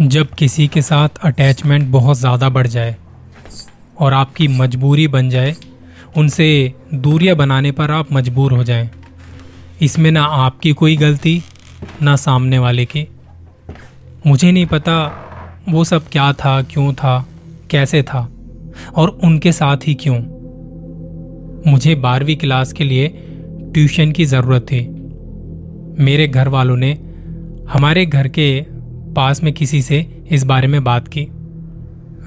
जब किसी के साथ अटैचमेंट बहुत ज़्यादा बढ़ जाए और आपकी मजबूरी बन जाए, उनसे दूरियाँ बनाने पर आप मजबूर हो जाएँ। इसमें ना आपकी कोई गलती, ना सामने वाले की मुझे नहीं पता वो सब क्या था, क्यों था, कैसे था और उनके साथ ही क्यों मुझे बारहवीं क्लास के लिए ट्यूशन की ज़रूरत थी। मेरे घर वालों ने हमारे घर के पास में किसी से इस बारे में बात की।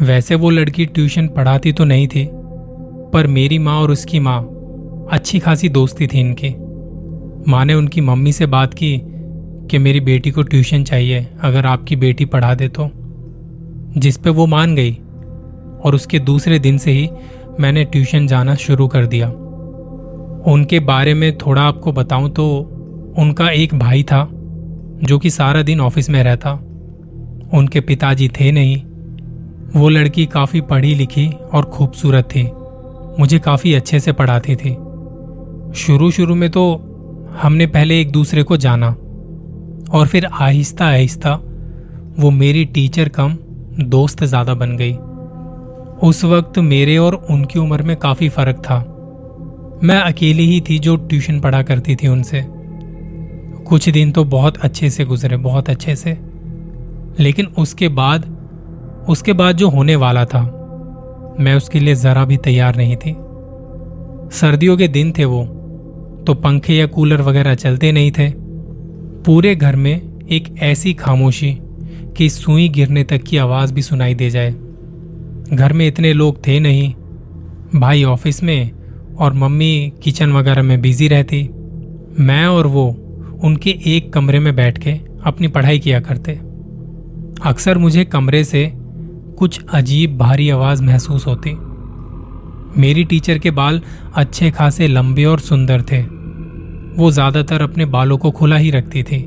वैसे वो लड़की ट्यूशन पढ़ाती तो नहीं थी, पर मेरी माँ और उसकी माँ अच्छी खासी दोस्ती थी इनकी। माँ ने उनकी मम्मी से बात की कि मेरी बेटी को ट्यूशन चाहिए, अगर आपकी बेटी पढ़ा दे तो जिस पे वो मान गई और उसके दूसरे दिन से ही मैंने ट्यूशन जाना शुरू कर दिया। उनके बारे में थोड़ा आपको बताऊँ तो उनका एक भाई था, जो कि सारा दिन ऑफ़िस में रहता। उनके पिताजी थे नहीं। वो लड़की काफ़ी पढ़ी लिखी और खूबसूरत थी। मुझे काफ़ी अच्छे से पढ़ाती थी। शुरू शुरू में तो हमने पहले एक दूसरे को जाना। और फिर आहिस्ता आहिस्ता वो मेरी टीचर कम दोस्त ज़्यादा बन गई। उस वक्त मेरे और उनकी उम्र में काफ़ी फ़र्क था। मैं अकेली ही थी जो ट्यूशन पढ़ा करती थी उनसे। कुछ दिन तो बहुत अच्छे से गुजरे, बहुत अच्छे से। लेकिन उसके बाद उसके बाद जो होने वाला था, मैं उसके लिए जरा भी तैयार नहीं थी। सर्दियों के दिन थे वो तो पंखे या कूलर वगैरह चलते नहीं थे। पूरे घर में एक ऐसी खामोशी कि सुई गिरने तक की आवाज़ भी सुनाई दे जाए। घर में इतने लोग थे नहीं। भाई ऑफ़िस में और मम्मी किचन वगैरह में बिज़ी रहती। मैं और वो उनके एक कमरे में बैठ के अपनी पढ़ाई किया करते। अक्सर मुझे कमरे से कुछ अजीब भारी आवाज़ महसूस होती। मेरी टीचर के बाल अच्छे खासे लंबे और सुंदर थे। वो ज़्यादातर अपने बालों को खुला ही रखती थी,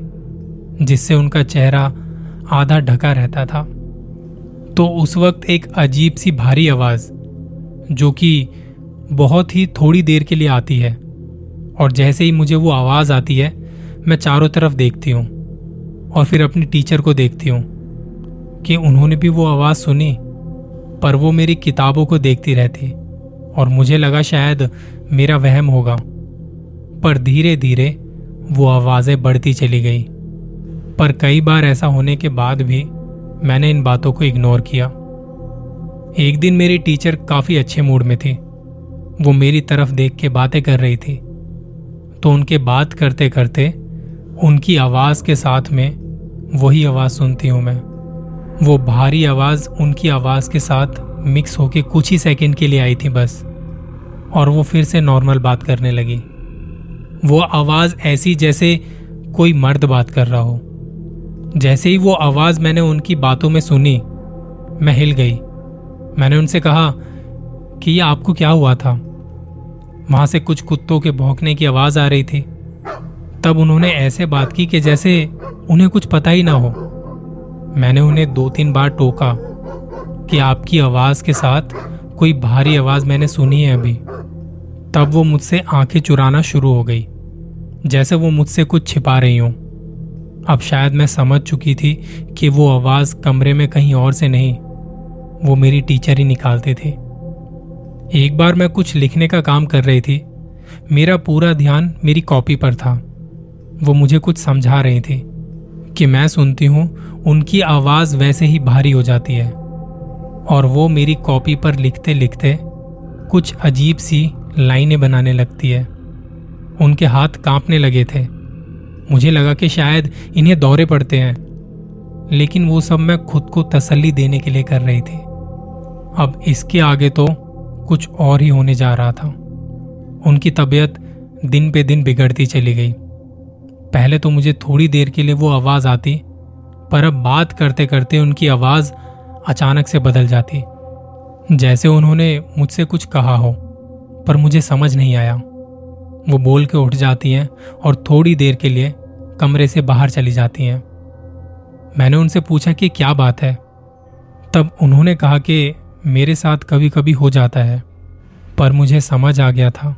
जिससे उनका चेहरा आधा ढका रहता था। तो उस वक्त एक अजीब सी भारी आवाज़, जो कि बहुत ही थोड़ी देर के लिए आती है, और जैसे ही मुझे वो आवाज़ आती है, मैं चारों तरफ़ देखती हूँ, और फिर अपनी टीचर को देखती हूँ, कि उन्होंने भी वो आवाज़ सुनी, पर वो मेरी किताबों को देखती रहती, और मुझे लगा शायद मेरा वहम होगा। पर धीरे धीरे वो आवाज़ें बढ़ती चली गई। पर कई बार ऐसा होने के बाद भी मैंने इन बातों को इग्नोर किया। एक दिन मेरी टीचर काफ़ी अच्छे मूड में थी। वो मेरी तरफ़ देख के बातें कर रही थी। तो उनके बात करते करते उनकी आवाज़ के साथ में वही आवाज़ सुनती हूँ मैं। वो भारी आवाज़ उनकी आवाज़ के साथ मिक्स होके कुछ ही सेकंड के लिए आई थी बस। और वो फिर से नॉर्मल बात करने लगी। वो आवाज़ ऐसी जैसे कोई मर्द बात कर रहा हो। जैसे ही वो आवाज़ मैंने उनकी बातों में सुनी, मैं हिल गई। मैंने उनसे कहा कि ये आपको क्या हुआ था? वहाँ से कुछ कुत्तों के भौंकने की आवाज़ आ रही थी। तब उन्होंने ऐसे बात की कि जैसे उन्हें कुछ पता ही ना हो। मैंने उन्हें दो तीन बार टोका कि आपकी आवाज़ के साथ कोई भारी आवाज़ मैंने सुनी है अभी। तब वो मुझसे आँखें चुराना शुरू हो गई, जैसे वो मुझसे कुछ छिपा रही हूँ। अब शायद मैं समझ चुकी थी कि वो आवाज़ कमरे में कहीं और से नहीं, वो मेरी टीचर ही निकालते थे। एक बार मैं कुछ लिखने का काम कर रही थी। मेरा पूरा ध्यान मेरी कॉपी पर था। वो मुझे कुछ समझा रही थी कि मैं सुनती हूँ, उनकी आवाज़ वैसे ही भारी हो जाती है। और वो मेरी कॉपी पर लिखते लिखते कुछ अजीब सी लाइनें बनाने लगती है। उनके हाथ कांपने लगे थे। मुझे लगा कि शायद इन्हें दौरे पड़ते हैं। लेकिन वो सब मैं खुद को तसल्ली देने के लिए कर रही थी। अब इसके आगे तो कुछ और ही होने जा रहा था। उनकी तबीयत दिन पे दिन बिगड़ती चली गई। पहले तो मुझे थोड़ी देर के लिए वो आवाज़ आती, पर अब बात करते करते उनकी आवाज़ अचानक से बदल जाती। जैसे उन्होंने मुझसे कुछ कहा हो, पर मुझे समझ नहीं आया। वो बोल के उठ जाती हैं और थोड़ी देर के लिए कमरे से बाहर चली जाती हैं। मैंने उनसे पूछा कि क्या बात है? तब उन्होंने कहा कि मेरे साथ कभी कभी हो जाता है, पर मुझे समझ आ गया था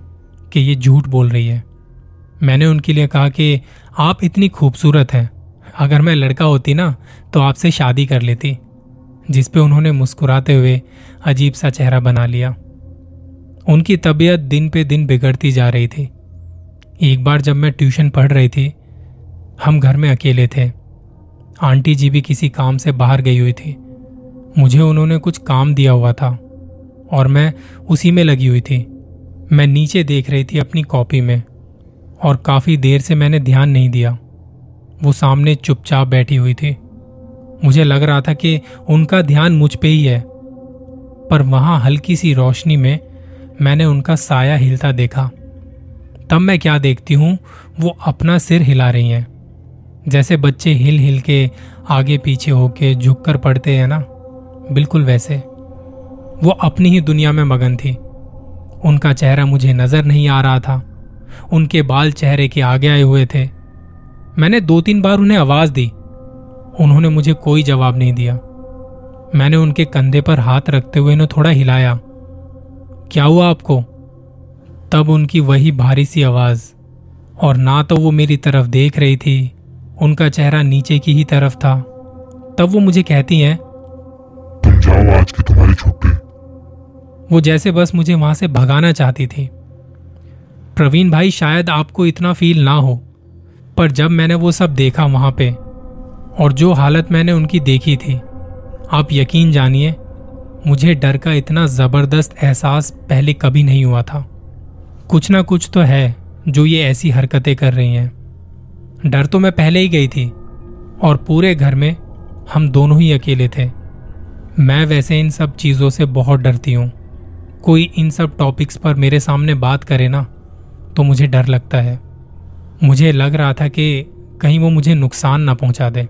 कि ये झूठ बोल रही है। मैंने उनके लिए कहा कि आप इतनी खूबसूरत हैं, अगर मैं लड़का होती ना तो आपसे शादी कर लेती, जिस पे उन्होंने मुस्कुराते हुए अजीब सा चेहरा बना लिया। उनकी तबीयत दिन पे दिन बिगड़ती जा रही थी। एक बार जब मैं ट्यूशन पढ़ रही थी, हम घर में अकेले थे। आंटी जी भी किसी काम से बाहर गई हुई थी। मुझे उन्होंने कुछ काम दिया हुआ था और मैं उसी में लगी हुई थी। मैं नीचे देख रही थी अपनी कॉपी में और काफ़ी देर से मैंने ध्यान नहीं दिया। वो सामने चुपचाप बैठी हुई थी। मुझे लग रहा था कि उनका ध्यान मुझ पे ही है, पर वहाँ हल्की सी रोशनी में मैंने उनका साया हिलता देखा। तब मैं क्या देखती हूँ? वो अपना सिर हिला रही हैं। जैसे बच्चे हिल हिल के आगे पीछे होके झुक कर पढ़ते हैं ना? बिल्कुल वैसे। वो अपनी ही दुनिया में मगन थी। उनका चेहरा मुझे नज़र नहीं आ रहा था। उनके बाल चेहरे के आगे आए हुए थे। मैंने दो तीन बार उन्हें आवाज़ दी। उन्होंने मुझे कोई जवाब नहीं दिया। मैंने उनके कंधे पर हाथ रखते हुए उन्हें थोड़ा हिलाया। क्या हुआ आपको? तब उनकी वही भारी सी आवाज़। और ना तो वो मेरी तरफ़ देख रही थी उनका चेहरा नीचे की ही तरफ़ था। तब वो मुझे कहती हैं तुम जाओ आज की तुम्हारी छुट्टी। वो जैसे बस मुझे वहाँ से भगाना चाहती थी। प्रवीण भाई शायद आपको इतना फील ना हो पर जब मैंने वो सब देखा वहाँ पे और जो हालत मैंने उनकी देखी थी आप यकीन जानिए मुझे डर का इतना ज़बरदस्त एहसास पहले कभी नहीं हुआ था। कुछ ना कुछ तो है जो ये ऐसी हरकतें कर रही हैं। डर तो मैं पहले ही गई थी, और पूरे घर में हम दोनों ही अकेले थे। मैं वैसे इन सब चीज़ों से बहुत डरती हूँ। कोई इन सब टॉपिक्स पर मेरे सामने बात करे ना तो मुझे डर लगता है। मुझे लग रहा था कि कहीं वो मुझे नुकसान ना पहुँचा दे।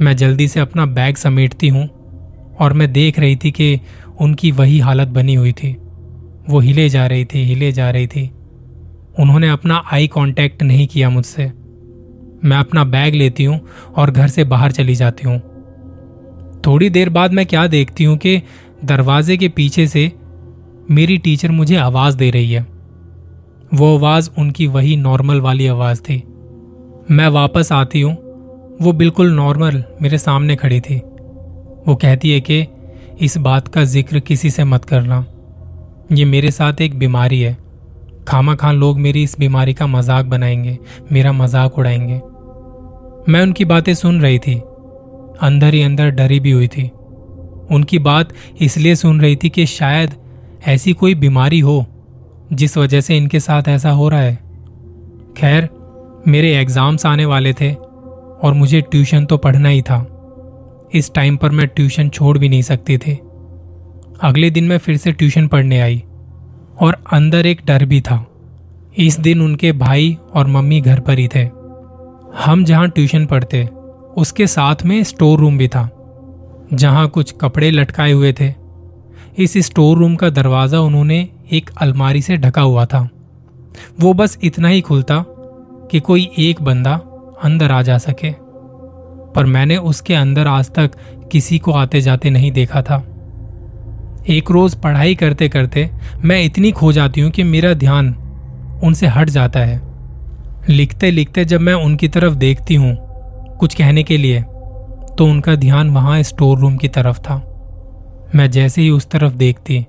मैं जल्दी से अपना बैग समेटती हूँ, और मैं देख रही थी कि उनकी वही हालत बनी हुई थी। वो हिले जा रही थी, हिले जा रही थी। उन्होंने अपना आई कांटेक्ट नहीं किया मुझसे। मैं अपना बैग लेती हूँ और घर से बाहर चली जाती हूँ। थोड़ी देर बाद मैं क्या देखती हूँ कि दरवाजे के पीछे से मेरी टीचर मुझे आवाज़ दे रही है। वो आवाज़ उनकी वही नॉर्मल वाली आवाज़ थी। मैं वापस आती हूँ। वो बिल्कुल नॉर्मल मेरे सामने खड़ी थी। वो कहती है कि इस बात का ज़िक्र किसी से मत करना। ये मेरे साथ एक बीमारी है। खामा खान लोग मेरी इस बीमारी का मज़ाक बनाएँगे, मेरा मज़ाक उड़ाएँगे। मैं उनकी बातें सुन रही थी। अंदर ही अंदर डरी भी हुई थी। उनकी बात इसलिए सुन रही थी कि शायद ऐसी कोई बीमारी हो, जिस वजह से इनके साथ ऐसा हो रहा है। खैर, मेरे एग्ज़ाम्स आने वाले थे और मुझे ट्यूशन तो पढ़ना ही था। इस टाइम पर मैं ट्यूशन छोड़ भी नहीं सकती थी। अगले दिन मैं फिर से ट्यूशन पढ़ने आई और अंदर एक डर भी था। इस दिन उनके भाई और मम्मी घर पर ही थे। हम जहाँ ट्यूशन पढ़ते, उसके साथ में स्टोर रूम भी था, जहाँ कुछ कपड़े लटकाए हुए थे। इस स्टोर रूम का दरवाज़ा उन्होंने एक अलमारी से ढका हुआ था। वो बस इतना ही खुलता कि कोई एक बंदा अंदर आ जा सके, पर मैंने उसके अंदर आज तक किसी को आते जाते नहीं देखा था। एक रोज पढ़ाई करते करते मैं इतनी खो जाती हूँ कि मेरा ध्यान उनसे हट जाता है। लिखते लिखते जब मैं उनकी तरफ़ देखती हूँ कुछ कहने के लिए तो उनका ध्यान वहाँ स्टोर रूम की तरफ़ था। मैं जैसे ही उस तरफ़ देखती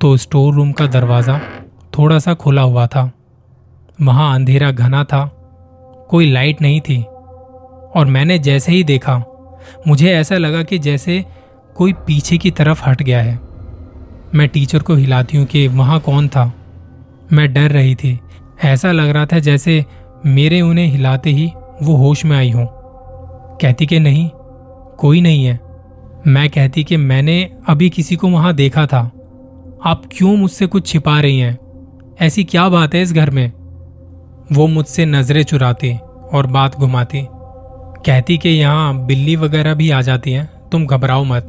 तो स्टोर रूम का दरवाज़ा थोड़ा सा खुला हुआ था। वहाँ अंधेरा घना था, कोई लाइट नहीं थी, और मैंने जैसे ही देखा, मुझे ऐसा लगा कि जैसे कोई पीछे की तरफ़ हट गया है। मैं टीचर को हिलाती हूँ कि वहाँ कौन था। मैं डर रही थी। ऐसा लग रहा था जैसे मेरे उन्हें हिलाते ही वो होश में आई हो। कहती कि नहीं, कोई नहीं है। मैं कहती कि मैंने अभी किसी को वहाँ देखा था। आप क्यों मुझसे कुछ छिपा रही हैं? ऐसी क्या बात है इस घर में? वो मुझसे नज़रें चुराती और बात घुमाती। कहती कि यहाँ बिल्ली वगैरह भी आ जाती हैं, तुम घबराओ मत।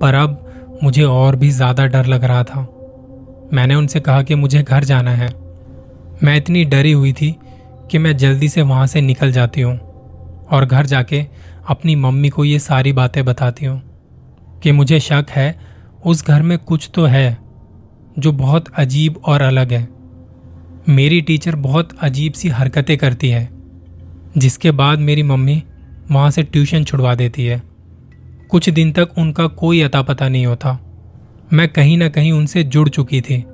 पर अब मुझे और भी ज़्यादा डर लग रहा था। मैंने उनसे कहा कि मुझे घर जाना है। मैं इतनी डरी हुई थी कि मैं जल्दी से वहाँ से निकल जाती हूँ और घर जाके अपनी मम्मी को ये सारी बातें बताती हूँ कि मुझे शक है उस घर में कुछ तो है जो बहुत अजीब और अलग है। मेरी टीचर बहुत अजीब सी हरकतें करती है, जिसके बाद मेरी मम्मी वहाँ से ट्यूशन छुड़वा देती है। कुछ दिन तक उनका कोई अता पता नहीं होता। मैं कहीं ना कहीं उनसे जुड़ चुकी थी।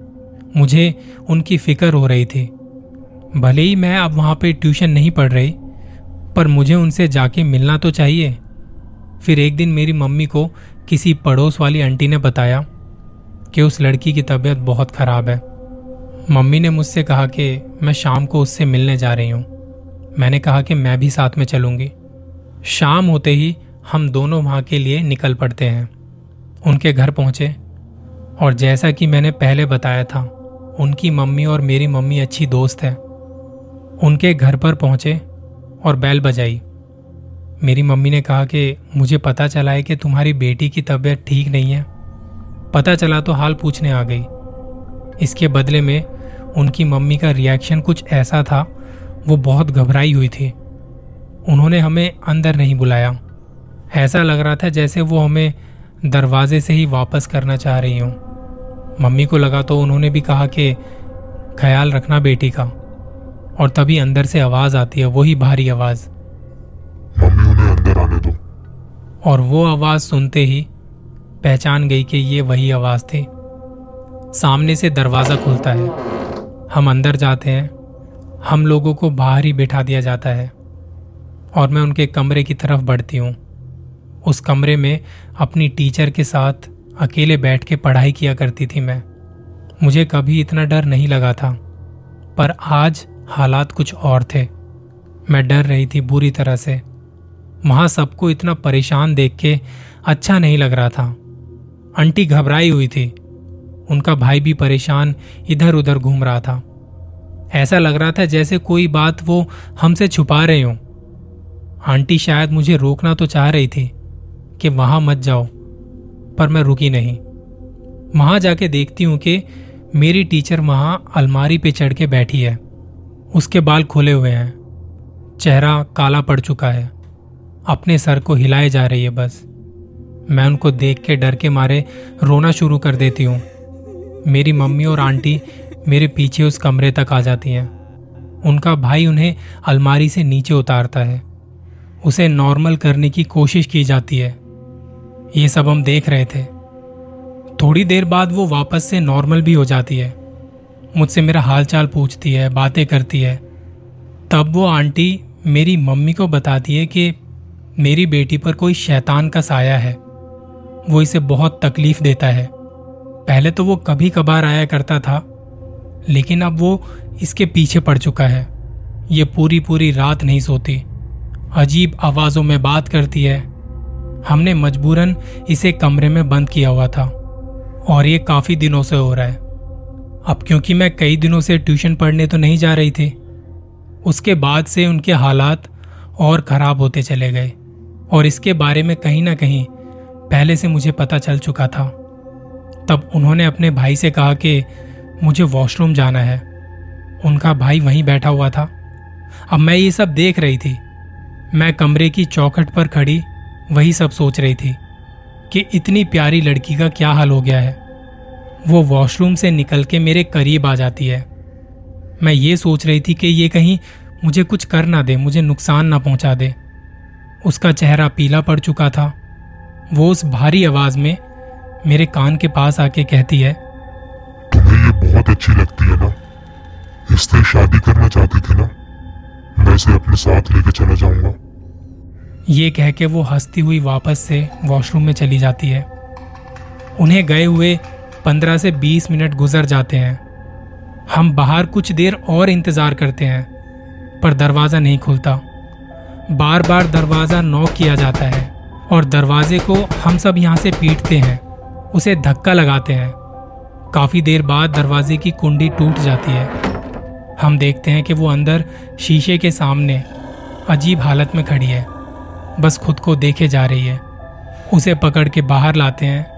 मुझे उनकी फ़िक्र हो रही थी। भले ही मैं अब वहाँ पे ट्यूशन नहीं पढ़ रही, पर मुझे उनसे जाके मिलना तो चाहिए। फिर एक दिन मेरी मम्मी को किसी पड़ोस वाली आंटी ने बताया कि उस लड़की की तबीयत बहुत ख़राब है। मम्मी ने मुझसे कहा कि मैं शाम को उससे मिलने जा रही हूँ। मैंने कहा कि मैं भी साथ में चलूँगी। शाम होते ही हम दोनों वहाँ के लिए निकल पड़ते हैं। उनके घर पहुँचे। और जैसा कि मैंने पहले बताया था, उनकी मम्मी और मेरी मम्मी अच्छी दोस्त है। उनके घर पर पहुँचे और बैल बजाई। मेरी मम्मी ने कहा कि, मुझे पता चला है कि तुम्हारी बेटी की तबीयत ठीक नहीं है। पता चला तो हाल पूछने आ गई। इसके बदले में उनकी मम्मी का रिएक्शन कुछ ऐसा था, वो बहुत घबराई हुई थी। उन्होंने हमें अंदर नहीं बुलाया। ऐसा लग रहा था जैसे वो हमें दरवाजे से ही वापस करना चाह रही हूँ। मम्मी को लगा तो उन्होंने भी कहा कि ख्याल रखना बेटी का। और तभी अंदर से आवाज़ आती है वही भारी आवाज़। मम्मी उन्हें अंदर आने दो। और वो आवाज़ सुनते ही पहचान गई कि ये वही आवाज़ थी। सामने से दरवाज़ा खुलता है। हम अंदर जाते हैं। हम लोगों को बाहर ही बैठा दिया जाता है। और मैं उनके कमरे की तरफ़ बढ़ती हूँ। उस कमरे में अपनी टीचर के साथ अकेले बैठ के पढ़ाई किया करती थी मैं। मुझे कभी इतना डर नहीं लगा था, पर आज हालात कुछ और थे। मैं डर रही थी बुरी तरह से। वहाँ सबको इतना परेशान देख के अच्छा नहीं लग रहा था। आंटी घबराई हुई थी। उनका भाई भी परेशान इधर उधर घूम रहा था। ऐसा लग रहा था जैसे कोई बात वो हमसे छुपा रहे हो। आंटी शायद मुझे रोकना तो चाह रही थी कि वहाँ मत जाओ, पर मैं रुकी नहीं। वहाँ जाके देखती हूँ कि मेरी टीचर वहाँ अलमारी पे चढ़ के बैठी है। उसके बाल खुले हुए हैं, चेहरा काला पड़ चुका है। अपने सर को हिलाए जा रही है बस। मैं उनको देख के डर के मारे रोना शुरू कर देती हूँ। मेरी मम्मी और आंटी मेरे पीछे उस कमरे तक आ जाती हैं। उनका भाई उन्हें अलमारी से नीचे उतारता है। उसे नॉर्मल करने की कोशिश की जाती है। ये सब हम देख रहे थे। थोड़ी देर बाद वो वापस से नॉर्मल भी हो जाती है। मुझसे मेरा हालचाल पूछती है, बातें करती है। तब वो आंटी मेरी मम्मी को बताती है कि मेरी बेटी पर कोई शैतान का साया है। वो इसे बहुत तकलीफ़ देता है। पहले तो वो कभी कभार आया करता था, लेकिन अब वो इसके पीछे पड़ चुका है। ये पूरी पूरी रात नहीं सोती। अजीब आवाजों में बात करती है। हमने मजबूरन इसे कमरे में बंद किया हुआ था। और ये काफ़ी दिनों से हो रहा है। अब क्योंकि मैं कई दिनों से ट्यूशन पढ़ने तो नहीं जा रही थी, उसके बाद से उनके हालात और खराब होते चले गए। और इसके बारे में कहीं ना कहीं पहले से मुझे पता चल चुका था। तब उन्होंने अपने भाई से कहा कि मुझे वॉशरूम जाना है। उनका भाई वहीं बैठा हुआ था। अब मैं ये सब देख रही थी। मैं कमरे की चौखट पर खड़ी वही सब सोच रही थी कि इतनी प्यारी लड़की का क्या हाल हो गया है। वो वॉशरूम से निकल के मेरे करीब आ जाती है। मैं ये सोच रही थी कि ये कहीं मुझे कुछ कर ना दे, मुझे नुकसान ना पहुँचा दे। उसका चेहरा पीला पड़ चुका था। वो उस भारी आवाज़ में मेरे कान के पास आके कहती है, तुम्हें ये बहुत अच्छी लगती है ना? इससे शादी करना चाहती थी ना? मैं इसे अपने साथ लेके चला जाऊँगा। ये कह के वो हंसती हुई वापस से वॉशरूम में चली जाती है। उन्हें गए हुए पंद्रह से बीस मिनट गुजर जाते हैं। हम बाहर कुछ देर और इंतज़ार करते हैं, पर दरवाज़ा नहीं खुलता। बार बार दरवाज़ा नॉक किया जाता है और दरवाजे को हम सब यहाँ से पीटते हैं, उसे धक्का लगाते हैं। काफ़ी देर बाद दरवाजे की कुंडी टूट जाती है। हम देखते हैं कि वो अंदर शीशे के सामने अजीब हालत में खड़ी है। बस खुद को देखे जा रही है। उसे पकड़ के बाहर लाते हैं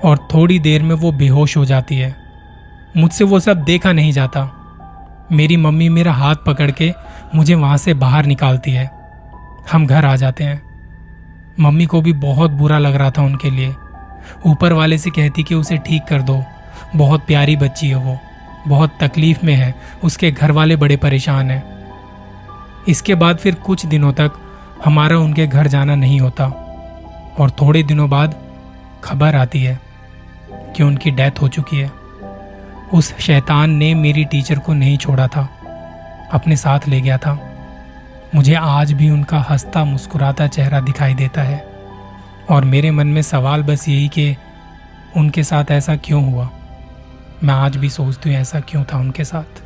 और थोड़ी देर में वो बेहोश हो जाती है। मुझसे वो सब देखा नहीं जाता। मेरी मम्मी मेरा हाथ पकड़ के मुझे वहाँ से बाहर निकालती है। हम घर आ जाते हैं। मम्मी को भी बहुत बुरा लग रहा था उनके लिए। ऊपर वाले से कहती कि उसे ठीक कर दो। बहुत प्यारी बच्ची है वो। बहुत तकलीफ़ में है। उसके घर वाले बड़े परेशान हैं। इसके बाद फिर कुछ दिनों तक हमारा उनके घर जाना नहीं होता। और थोड़े दिनों बाद खबर आती है कि उनकी डेथ हो चुकी है। उस शैतान ने मेरी टीचर को नहीं छोड़ा था, अपने साथ ले गया था। मुझे आज भी उनका हंसता मुस्कुराता चेहरा दिखाई देता है। और मेरे मन में सवाल बस यही कि उनके साथ ऐसा क्यों हुआ? मैं आज भी सोचती हूँ ऐसा क्यों था उनके साथ।